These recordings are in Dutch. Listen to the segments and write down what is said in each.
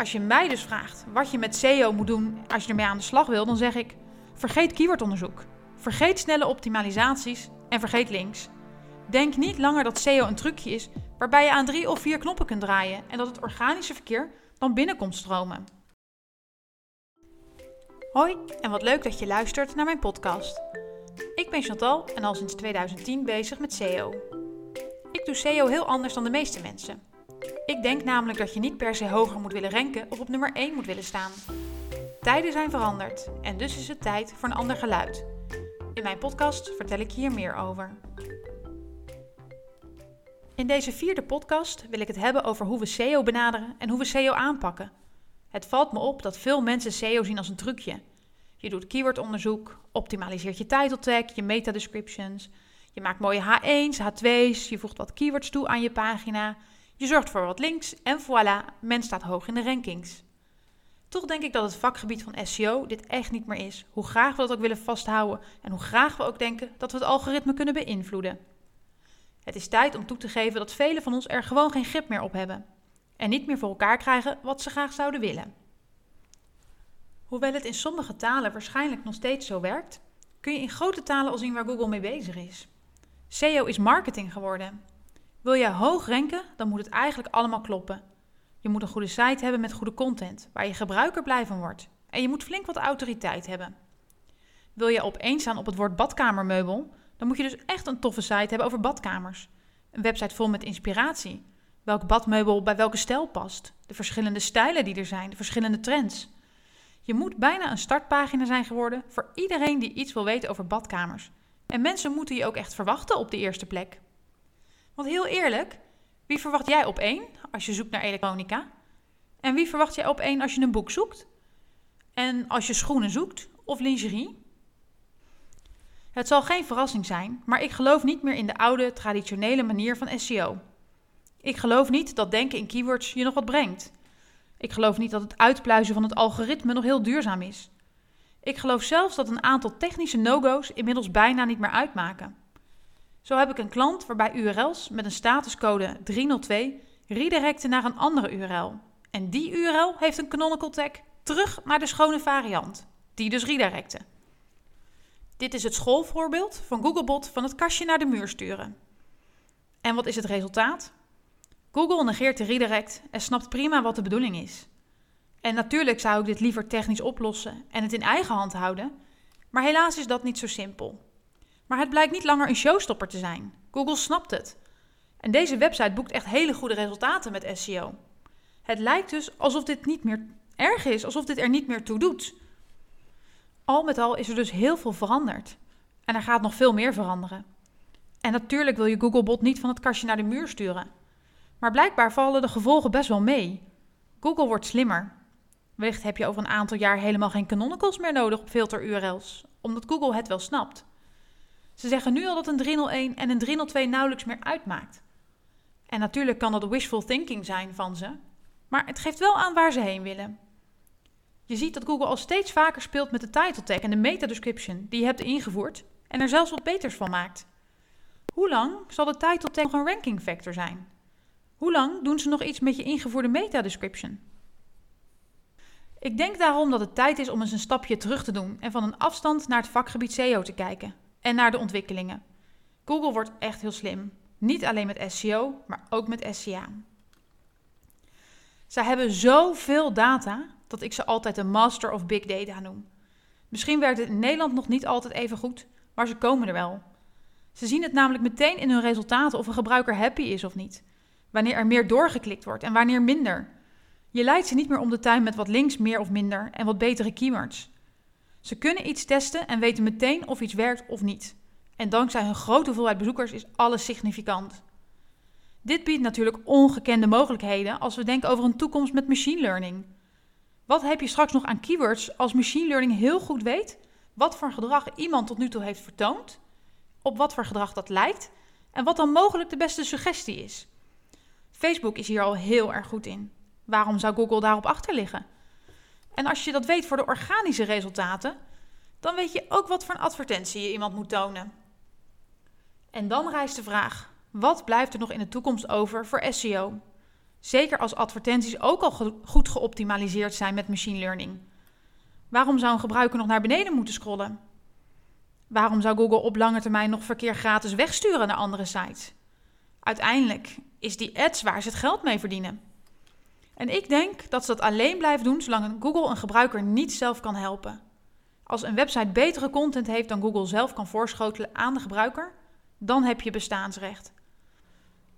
Als je mij dus vraagt wat je met SEO moet doen als je ermee aan de slag wil, dan zeg ik: vergeet keywordonderzoek. Vergeet snelle optimalisaties en vergeet links. Denk niet langer dat SEO een trucje is waarbij je aan drie of vier knoppen kunt draaien en dat het organische verkeer dan binnenkomt stromen. Hoi en wat leuk dat je luistert naar mijn podcast. Ik ben Chantal en al sinds 2010 bezig met SEO. Ik doe SEO heel anders dan de meeste mensen. Ik denk namelijk dat je niet per se hoger moet willen ranken of op nummer 1 moet willen staan. Tijden zijn veranderd en dus is het tijd voor een ander geluid. In mijn podcast vertel ik hier meer over. In deze vierde podcast wil ik het hebben over hoe we SEO benaderen en hoe we SEO aanpakken. Het valt me op dat veel mensen SEO zien als een trucje. Je doet keywordonderzoek, optimaliseert je title tag, je meta descriptions, je maakt mooie H1's, H2's, je voegt wat keywords toe aan je pagina, je zorgt voor wat links en voilà, men staat hoog in de rankings. Toch denk ik dat het vakgebied van SEO dit echt niet meer is, hoe graag we dat ook willen vasthouden en hoe graag we ook denken dat we het algoritme kunnen beïnvloeden. Het is tijd om toe te geven dat velen van ons er gewoon geen grip meer op hebben en niet meer voor elkaar krijgen wat ze graag zouden willen. Hoewel het in sommige talen waarschijnlijk nog steeds zo werkt, kun je in grote talen al zien waar Google mee bezig is. SEO is marketing geworden. Wil je hoog ranken, dan moet het eigenlijk allemaal kloppen. Je moet een goede site hebben met goede content, waar je gebruiker blij van wordt. En je moet flink wat autoriteit hebben. Wil je opeens staan op het woord badkamermeubel, dan moet je dus echt een toffe site hebben over badkamers. Een website vol met inspiratie. Welk badmeubel bij welke stijl past. De verschillende stijlen die er zijn, de verschillende trends. Je moet bijna een startpagina zijn geworden voor iedereen die iets wil weten over badkamers. En mensen moeten je ook echt verwachten op de eerste plek. Want heel eerlijk, wie verwacht jij op één als je zoekt naar elektronica? En wie verwacht jij op één als je een boek zoekt? En als je schoenen zoekt of lingerie? Het zal geen verrassing zijn, maar ik geloof niet meer in de oude, traditionele manier van SEO. Ik geloof niet dat denken in keywords je nog wat brengt. Ik geloof niet dat het uitpluizen van het algoritme nog heel duurzaam is. Ik geloof zelfs dat een aantal technische no-go's inmiddels bijna niet meer uitmaken. Zo heb ik een klant waarbij URL's met een statuscode 302 redirecten naar een andere URL. En die URL heeft een canonical tag terug naar de schone variant, die dus redirecten. Dit is het schoolvoorbeeld van Googlebot van het kastje naar de muur sturen. En wat is het resultaat? Google negeert de redirect en snapt prima wat de bedoeling is. En natuurlijk zou ik dit liever technisch oplossen en het in eigen hand houden, maar helaas is dat niet zo simpel. Maar het blijkt niet langer een showstopper te zijn. Google snapt het. En deze website boekt echt hele goede resultaten met SEO. Het lijkt dus alsof dit niet meer erg is, alsof dit er niet meer toe doet. Al met al is er dus heel veel veranderd. En er gaat nog veel meer veranderen. En natuurlijk wil je Googlebot niet van het kastje naar de muur sturen. Maar blijkbaar vallen de gevolgen best wel mee. Google wordt slimmer. Wellicht heb je over een aantal jaar helemaal geen canonicals meer nodig op filter-URL's, omdat Google het wel snapt. Ze zeggen nu al dat een 301 en een 302 nauwelijks meer uitmaakt. En natuurlijk kan dat wishful thinking zijn van ze, maar het geeft wel aan waar ze heen willen. Je ziet dat Google al steeds vaker speelt met de title tag en de meta description die je hebt ingevoerd en er zelfs wat beters van maakt. Hoe lang zal de title tag nog een ranking factor zijn? Hoe lang doen ze nog iets met je ingevoerde meta description? Ik denk daarom dat het tijd is om eens een stapje terug te doen en van een afstand naar het vakgebied SEO te kijken en naar de ontwikkelingen. Google wordt echt heel slim. Niet alleen met SEO, maar ook met SEA. Zij hebben zoveel data dat ik ze altijd een master of big data noem. Misschien werkt het in Nederland nog niet altijd even goed, maar ze komen er wel. Ze zien het namelijk meteen in hun resultaten of een gebruiker happy is of niet. Wanneer er meer doorgeklikt wordt en wanneer minder. Je leidt ze niet meer om de tuin met wat links meer of minder en wat betere keywords. Ze kunnen iets testen en weten meteen of iets werkt of niet. En dankzij hun grote hoeveelheid bezoekers is alles significant. Dit biedt natuurlijk ongekende mogelijkheden als we denken over een toekomst met machine learning. Wat heb je straks nog aan keywords als machine learning heel goed weet wat voor gedrag iemand tot nu toe heeft vertoond, op wat voor gedrag dat lijkt en wat dan mogelijk de beste suggestie is? Facebook is hier al heel erg goed in. Waarom zou Google daarop achter liggen? En als je dat weet voor de organische resultaten, dan weet je ook wat voor een advertentie je iemand moet tonen. En dan rijst de vraag: wat blijft er nog in de toekomst over voor SEO? Zeker als advertenties ook al goed geoptimaliseerd zijn met machine learning. Waarom zou een gebruiker nog naar beneden moeten scrollen? Waarom zou Google op lange termijn nog verkeer gratis wegsturen naar andere sites? Uiteindelijk is die ads waar ze het geld mee verdienen. En ik denk dat ze dat alleen blijven doen zolang Google een gebruiker niet zelf kan helpen. Als een website betere content heeft dan Google zelf kan voorschotelen aan de gebruiker, dan heb je bestaansrecht.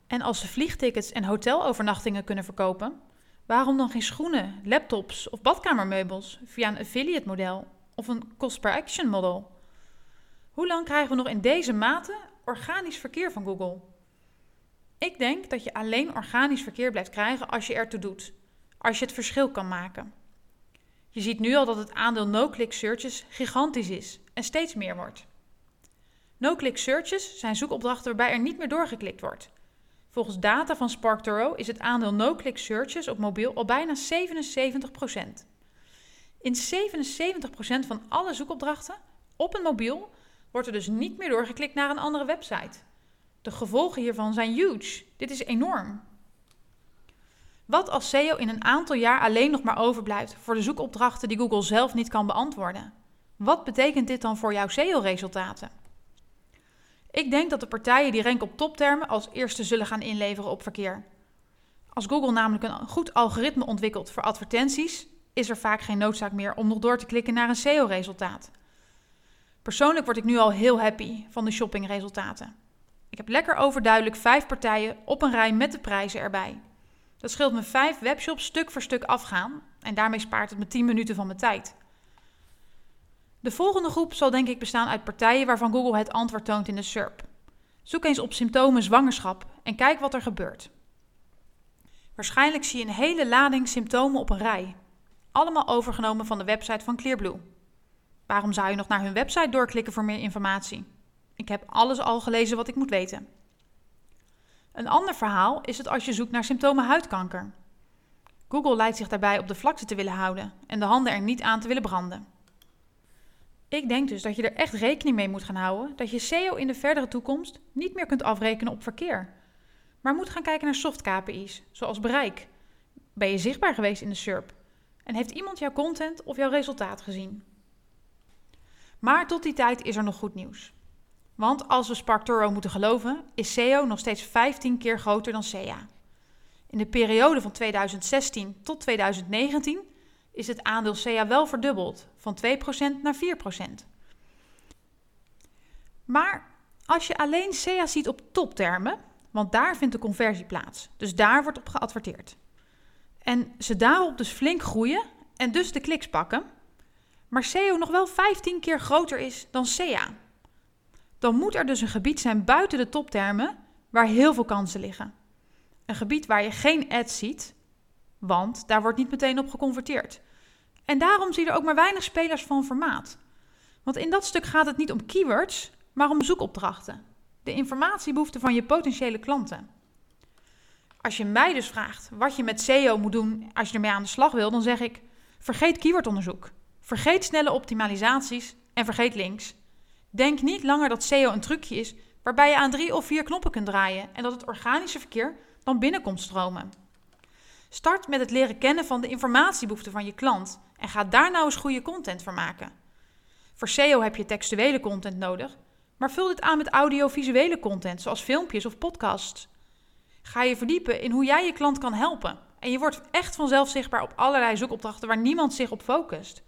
En als ze vliegtickets en hotelovernachtingen kunnen verkopen, waarom dan geen schoenen, laptops of badkamermeubels via een affiliate model of een cost per action model? Hoe lang krijgen we nog in deze mate organisch verkeer van Google? Ik denk dat je alleen organisch verkeer blijft krijgen als je ertoe doet, als je het verschil kan maken. Je ziet nu al dat het aandeel no-click searches gigantisch is en steeds meer wordt. No-click searches zijn zoekopdrachten waarbij er niet meer doorgeklikt wordt. Volgens data van SparkToro is het aandeel no-click searches op mobiel al bijna 77%. In 77% van alle zoekopdrachten op een mobiel wordt er dus niet meer doorgeklikt naar een andere website. De gevolgen hiervan zijn huge. Dit is enorm. Wat als SEO in een aantal jaar alleen nog maar overblijft voor de zoekopdrachten die Google zelf niet kan beantwoorden? Wat betekent dit dan voor jouw SEO-resultaten? Ik denk dat de partijen die ranken op toptermen als eerste zullen gaan inleveren op verkeer. Als Google namelijk een goed algoritme ontwikkelt voor advertenties, is er vaak geen noodzaak meer om nog door te klikken naar een SEO-resultaat. Persoonlijk word ik nu al heel happy van de shoppingresultaten. Heb lekker overduidelijk vijf partijen op een rij met de prijzen erbij. Dat scheelt me vijf webshops stuk voor stuk afgaan en daarmee spaart het me 10 minuten van mijn tijd. De volgende groep zal denk ik bestaan uit partijen waarvan Google het antwoord toont in de SERP. Zoek eens op symptomen zwangerschap en kijk wat er gebeurt. Waarschijnlijk zie je een hele lading symptomen op een rij, allemaal overgenomen van de website van Clearblue. Waarom zou je nog naar hun website doorklikken voor meer informatie? Ik heb alles al gelezen wat ik moet weten. Een ander verhaal is het als je zoekt naar symptomen huidkanker. Google lijkt zich daarbij op de vlakte te willen houden en de handen er niet aan te willen branden. Ik denk dus dat je er echt rekening mee moet gaan houden dat je SEO in de verdere toekomst niet meer kunt afrekenen op verkeer, maar moet gaan kijken naar soft KPI's, zoals bereik. Ben je zichtbaar geweest in de SERP? En heeft iemand jouw content of jouw resultaat gezien? Maar tot die tijd is er nog goed nieuws. Want als we SparkToro moeten geloven, is SEO nog steeds 15 keer groter dan SEA. In de periode van 2016 tot 2019 is het aandeel SEA wel verdubbeld, van 2% naar 4%. Maar als je alleen SEA ziet op toptermen, want daar vindt de conversie plaats, dus daar wordt op geadverteerd. En ze daarop dus flink groeien en dus de kliks pakken, maar SEO nog wel 15 keer groter is dan SEA dan moet er dus een gebied zijn buiten de toptermen waar heel veel kansen liggen. Een gebied waar je geen ads ziet, want daar wordt niet meteen op geconverteerd. En daarom zie je er ook maar weinig spelers van formaat. Want in dat stuk gaat het niet om keywords, maar om zoekopdrachten. De informatiebehoeften van je potentiële klanten. Als je mij dus vraagt wat je met SEO moet doen als je ermee aan de slag wil, dan zeg ik: vergeet keywordonderzoek. Vergeet snelle optimalisaties en vergeet links. Denk niet langer dat SEO een trucje is waarbij je aan drie of vier knoppen kunt draaien en dat het organische verkeer dan binnenkomt stromen. Start met het leren kennen van de informatiebehoeften van je klant en ga daar nou eens goede content voor maken. Voor SEO heb je textuele content nodig, maar vul dit aan met audiovisuele content zoals filmpjes of podcasts. Ga je verdiepen in hoe jij je klant kan helpen en je wordt echt vanzelf zichtbaar op allerlei zoekopdrachten waar niemand zich op focust.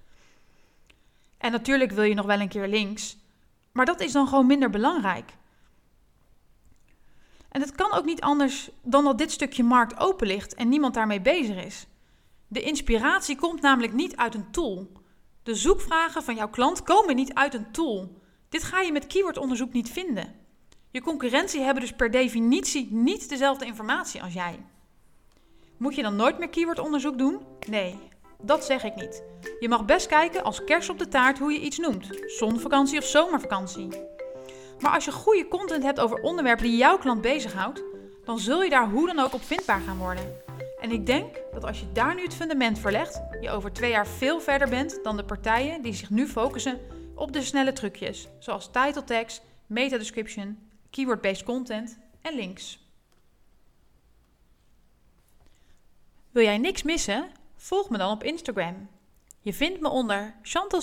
En natuurlijk wil je nog wel een keer links, maar dat is dan gewoon minder belangrijk. En het kan ook niet anders dan dat dit stukje markt open ligt en niemand daarmee bezig is. De inspiratie komt namelijk niet uit een tool. De zoekvragen van jouw klant komen niet uit een tool. Dit ga je met keywordonderzoek niet vinden. Je concurrentie hebben dus per definitie niet dezelfde informatie als jij. Moet je dan nooit meer keywordonderzoek doen? Nee, dat zeg ik niet. Je mag best kijken als kers op de taart hoe je iets noemt: zonvakantie of zomervakantie. Maar als je goede content hebt over onderwerpen die jouw klant bezighoudt, dan zul je daar hoe dan ook op vindbaar gaan worden. En ik denk dat als je daar nu het fundament voor legt, je over twee jaar veel verder bent dan de partijen die zich nu focussen op de snelle trucjes, zoals title tags, meta description, keyword-based content en links. Wil jij niks missen? Volg me dan op Instagram. Je vindt me onder Chantal.